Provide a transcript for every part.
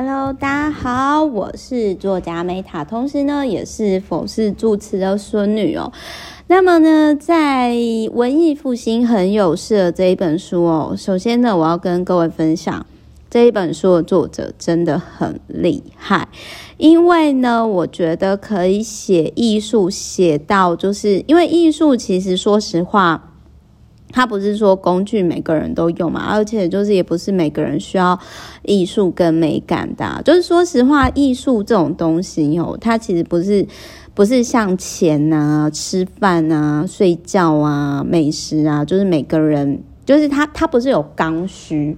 Hello，大家好，我是作家美塔同时呢也是佛系住持的孙女哦。那么呢，在文艺复兴很有事的这一本书哦，首先呢，我要跟各位分享这一本书的作者真的很厉害，因为呢，我觉得可以写艺术写到，就是因为艺术其实说实话。它不是说工具每个人都用嘛，而且就是也不是每个人需要艺术跟美感的。就是说实话，艺术这种东西哦，它其实不是不是像钱啊、吃饭啊、睡觉啊、美食啊，就是每个人就是它它不是有刚需。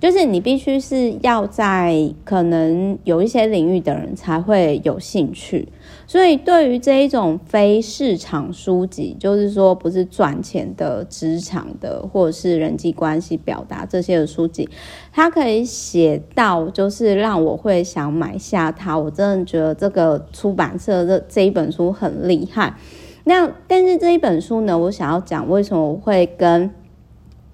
就是你必须是要在可能有一些领域的人才会有兴趣，所以对于这一种非市场书籍，就是说不是赚钱的、职场的，或者是人际关系表达这些的书籍，它可以写到就是让我会想买下它。我真的觉得这个出版社这这一本书很厉害。那但是这一本书呢，我想要讲为什么我会跟。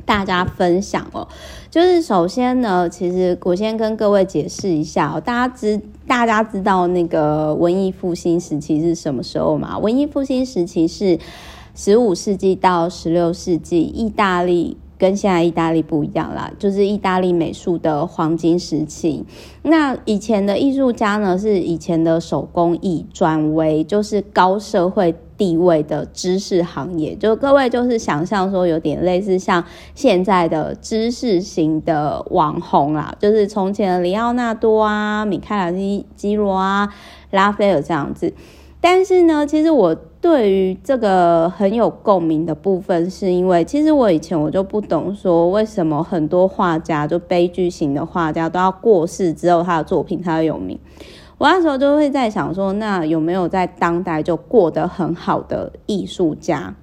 大家分享哦，就是首先呢，其实我先跟各位解释一下哦，大家知大家知道那个文艺复兴时期是什么时候吗？文艺复兴时期是十五世纪到十六世纪，意大利。跟现在意大利不一样啦，就是意大利美术的黄金时期。那以前的艺术家呢，是以前的手工艺转为就是高社会地位的知识行业。就各位就是想象说，有点类似像现在的知识型的网红啦，就是从前的里奥纳多啊、米开朗基基罗啊、拉斐尔这样子。但是呢，其实我。对于这个很有共鸣的部分，是因为其实我以前我就不懂说为什么很多画家就悲剧型的画家都要过世之后他的作品才会有名。我那时候就会在想说，那有没有在当代就过得很好的艺术家？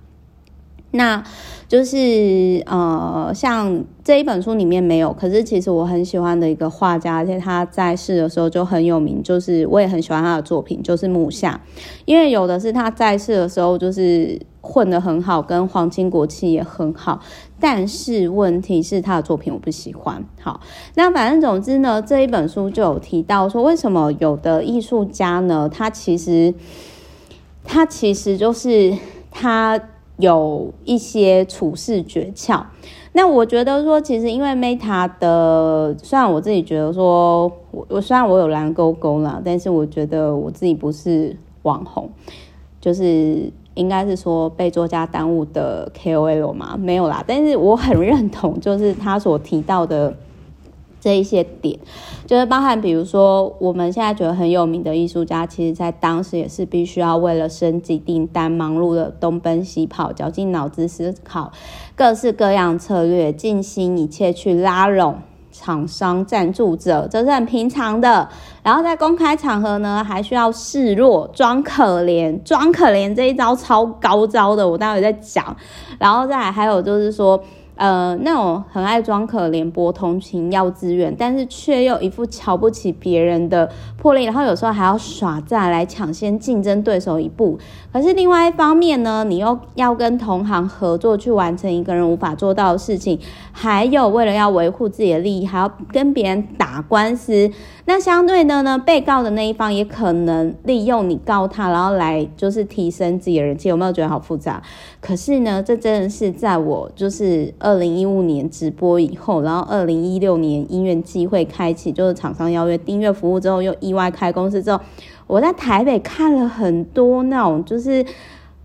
那就是呃，像这一本书里面没有，可是其实我很喜欢的一个画家，而且他在世的时候就很有名，就是我也很喜欢他的作品，就是木下。因为有的是他在世的时候就是混得很好，跟皇亲国戚也很好，但是问题是他的作品我不喜欢。好，那反正总之呢，这一本书就有提到说，为什么有的艺术家呢，他其实他其实就是他。有一些处事诀窍，那我觉得说，其实因为 Meta 的，虽然我自己觉得说，我我虽然我有蓝勾勾啦，但是我觉得我自己不是网红，就是应该是说被作家耽误的 KOL 嘛，没有啦，但是我很认同，就是他所提到的。这一些点，就是包含，比如说我们现在觉得很有名的艺术家，其实在当时也是必须要为了升级订单，忙碌的东奔西跑，绞尽脑汁思考各式各样策略，尽心一切去拉拢厂商赞助者，这是很平常的。然后在公开场合呢，还需要示弱、装可怜、装可怜这一招超高招的，我待会再讲。然后再还有就是说。呃，那种很爱装可怜、博同情、要资源，但是却又一副瞧不起别人的魄力，然后有时候还要耍诈来抢先竞争对手一步。可是另外一方面呢，你又要跟同行合作去完成一个人无法做到的事情，还有为了要维护自己的利益，还要跟别人打官司。那相对的呢，被告的那一方也可能利用你告他，然后来就是提升自己的人气。有没有觉得好复杂？可是呢，这真的是在我就是。二零一五年直播以后，然后二零一六年音乐机会开启，就是厂商邀约订阅服务之后，又意外开公司之后，我在台北看了很多那种就是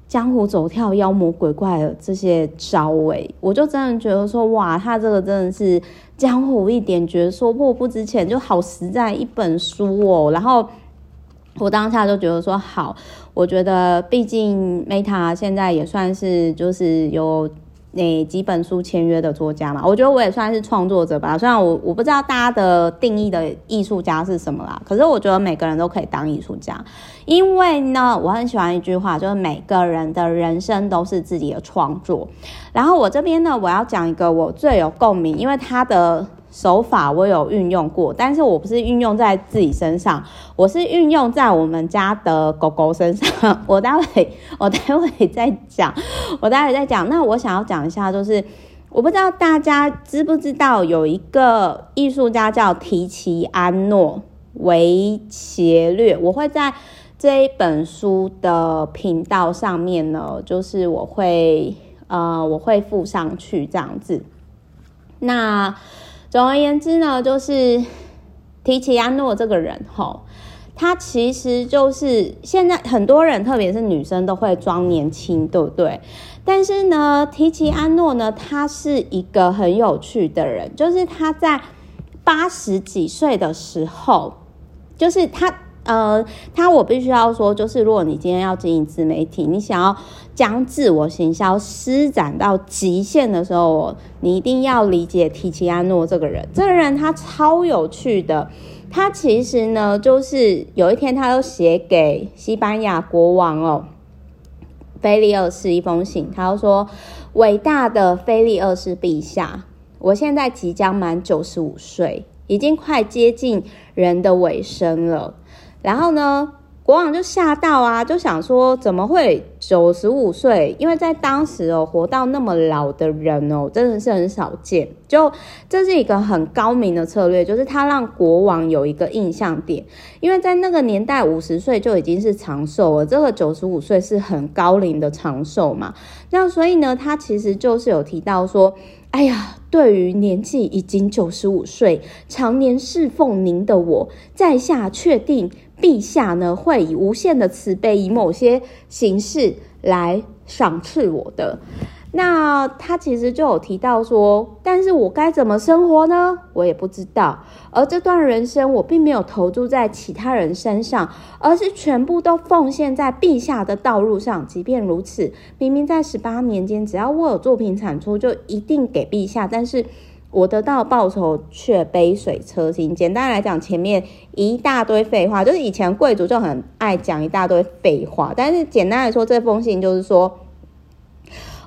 江湖走跳、妖魔鬼怪的这些招诶，我就真的觉得说，哇，他这个真的是江湖一点觉得，说破不值钱，就好实在一本书哦。然后我当下就觉得说，好，我觉得毕竟 Meta 现在也算是就是有。那几本书签约的作家嘛，我觉得我也算是创作者吧。虽然我我不知道大家的定义的艺术家是什么啦，可是我觉得每个人都可以当艺术家，因为呢，我很喜欢一句话，就是每个人的人生都是自己的创作。然后我这边呢，我要讲一个我最有共鸣，因为他的。手法我有运用过，但是我不是运用在自己身上，我是运用在我们家的狗狗身上。我待会我待会再讲，我待会再讲。那我想要讲一下，就是我不知道大家知不知道，有一个艺术家叫提奇安诺维切略。我会在这一本书的频道上面呢，就是我会呃，我会附上去这样子。那总而言之呢，就是提奇安诺这个人吼，他其实就是现在很多人，特别是女生都会装年轻，对不对？但是呢，提奇安诺呢，他是一个很有趣的人，就是他在八十几岁的时候，就是他呃，他我必须要说，就是如果你今天要经营自媒体，你想要将自我行销施展到极限的时候，你一定要理解提奇安诺这个人。这个人他超有趣的，他其实呢，就是有一天他都写给西班牙国王哦。菲利二世一封信，他就说：“伟大的菲利二世陛下，我现在即将满九十五岁，已经快接近人的尾声了。然后呢？”国王就吓到啊，就想说怎么会九十五岁？因为在当时哦，活到那么老的人哦，真的是很少见。就这是一个很高明的策略，就是他让国王有一个印象点，因为在那个年代，五十岁就已经是长寿了，这个九十五岁是很高龄的长寿嘛。那所以呢，他其实就是有提到说，哎呀，对于年纪已经九十五岁、常年侍奉您的我，在下确定。陛下呢，会以无限的慈悲，以某些形式来赏赐我的。那他其实就有提到说，但是我该怎么生活呢？我也不知道。而这段人生，我并没有投注在其他人身上，而是全部都奉献在陛下的道路上。即便如此，明明在十八年间，只要我有作品产出，就一定给陛下，但是。我得到报酬却杯水车薪。简单来讲，前面一大堆废话，就是以前贵族就很爱讲一大堆废话。但是简单来说，这封信就是说，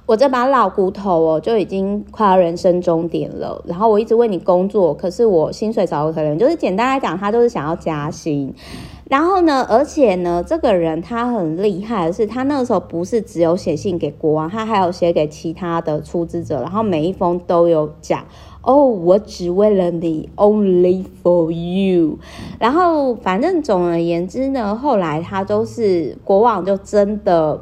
我这把老骨头哦，就已经快要人生终点了。然后我一直为你工作，可是我薪水少得可怜。就是简单来讲，他就是想要加薪。然后呢，而且呢，这个人他很厉害是，他那个时候不是只有写信给国王，他还有写给其他的出资者，然后每一封都有讲。哦我只为了你，Only for you。然后，反正总而言之呢，后来他都是国王，就真的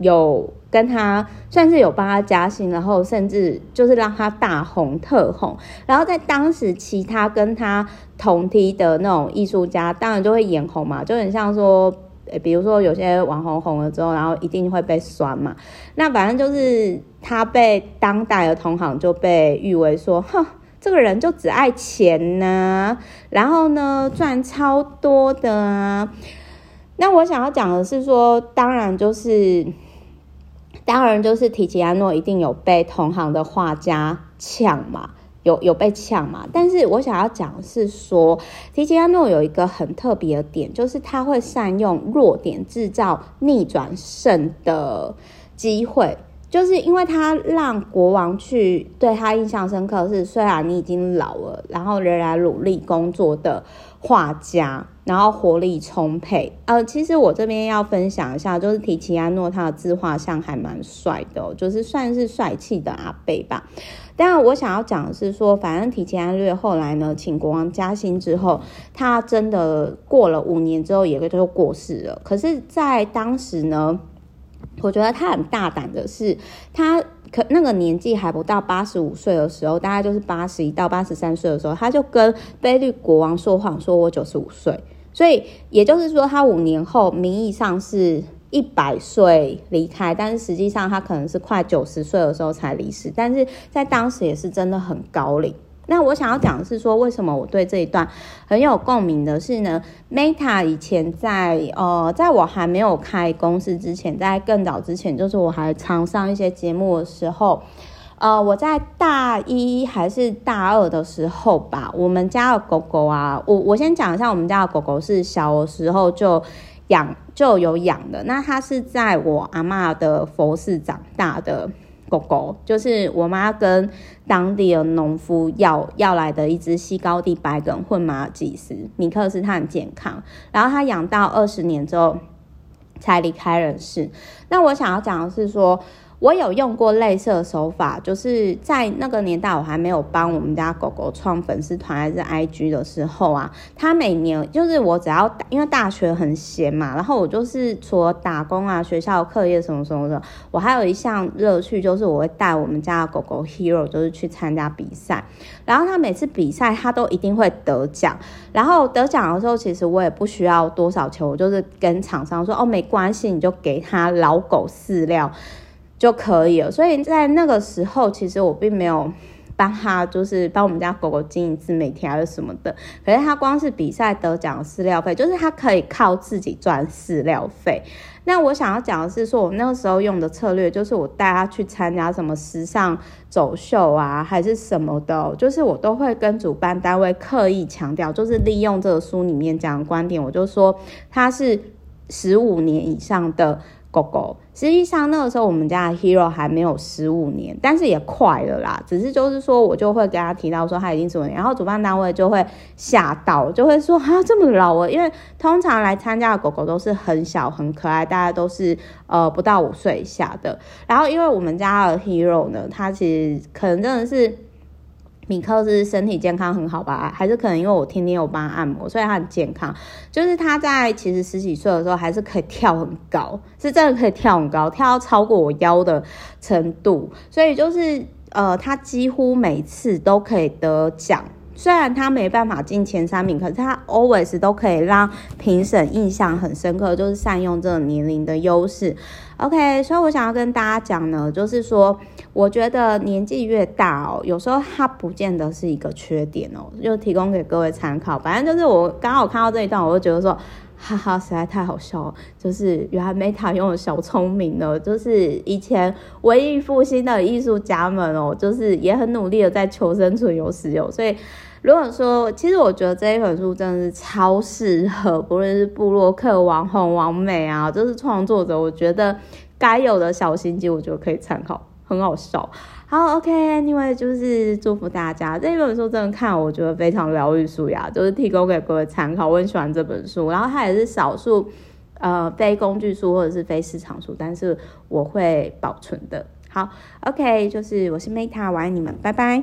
有跟他算是有帮他加薪，然后甚至就是让他大红特红。然后在当时，其他跟他同梯的那种艺术家，当然就会眼红嘛，就很像说。比如说有些网红红了之后，然后一定会被酸嘛。那反正就是他被当代的同行就被誉为说，哼，这个人就只爱钱呐、然后呢赚超多的啊。那我想要讲的是说，当然就是，当然就是提奇安诺一定有被同行的画家抢嘛。有有被呛嘛？但是我想要讲是说，提奇安诺有一个很特别的点，就是他会善用弱点制造逆转胜的机会。就是因为他让国王去对他印象深刻，是虽然你已经老了，然后仍然努力工作的画家，然后活力充沛。呃，其实我这边要分享一下，就是提奇安诺他的自画像还蛮帅的，就是算是帅气的阿伯吧。但，我想要讲的是说，反正提奇安略后来呢，请国王加薪之后，他真的过了五年之后，也就过世了。可是，在当时呢。我觉得他很大胆的是，他可那个年纪还不到八十五岁的时候，大概就是八十一到八十三岁的时候，他就跟菲律国王说谎，说我九十五岁。所以也就是说，他五年后名义上是一百岁离开，但是实际上他可能是快九十岁的时候才离世。但是在当时也是真的很高龄。那我想要讲的是说，为什么我对这一段很有共鸣的是呢？Meta 以前在呃，在我还没有开公司之前，在更早之前，就是我还常上一些节目的时候，呃，我在大一还是大二的时候吧，我们家的狗狗啊，我我先讲一下，我们家的狗狗是小时候就养就有养的，那它是在我阿嬷的佛寺长大的。狗狗就是我妈跟当地的农夫要要来的一只西高地白梗混马尔济斯米克斯，它很健康。然后它养到二十年之后才离开人世。那我想要讲的是说，我有用过类似的手法，就是在那个年代我还没有帮我们家狗狗创粉丝团还是 IG 的时候啊，他每年就是我只要因为大学很闲嘛，然后我就是除了打工啊、学校课业什么什么的，我还有一项乐趣就是我会带我们家的狗狗 Hero 就是去参加比赛，然后他每次比赛他都一定会得奖，然后得奖的时候其实我也不需要多少钱，我就是跟厂商说哦，没关系，你就给他老狗饲料。就可以了，所以在那个时候，其实我并没有帮他，就是帮我们家狗狗经营自媒体还是什么的。可是他光是比赛得奖饲料费，就是他可以靠自己赚饲料费。那我想要讲的是，说我那个时候用的策略，就是我带他去参加什么时尚走秀啊，还是什么的，就是我都会跟主办单位刻意强调，就是利用这个书里面讲的观点，我就说他是十五年以上的。狗狗，实际上那个时候我们家的 Hero 还没有十五年，但是也快了啦。只是就是说我就会跟他提到说他已经十五年，然后主办单位就会吓到，就会说啊这么老了，因为通常来参加的狗狗都是很小很可爱，大家都是呃不到五岁以下的。然后因为我们家的 Hero 呢，它其实可能真的是。米克是身体健康很好吧？还是可能因为我天天有帮他按摩，所以他很健康。就是他在其实十几岁的时候，还是可以跳很高，是真的可以跳很高，跳到超过我腰的程度。所以就是呃，他几乎每次都可以得奖。虽然他没办法进前三名，可是他 always 都可以让评审印象很深刻，就是善用这个年龄的优势。OK，所以我想要跟大家讲呢，就是说，我觉得年纪越大哦，有时候它不见得是一个缺点哦，就提供给各位参考。反正就是我刚好看到这一段，我就觉得说，哈哈，实在太好笑了。就是原来 Meta 用的小聪明呢，就是以前文艺复兴的艺术家们哦，就是也很努力的在求生存、有时有，所以。如果说，其实我觉得这一本书真的是超适合，不论是部落客、网红、王美啊，就是创作者，我觉得该有的小心机，我觉得可以参考，很好笑。好，OK，Anyway，就是祝福大家这一本书真的看，我觉得非常疗愈书呀，就是提供给各位参考。我很喜欢这本书，然后它也是少数呃非工具书或者是非市场书，但是我会保存的。好，OK，就是我是 Meta，我爱你们，拜拜。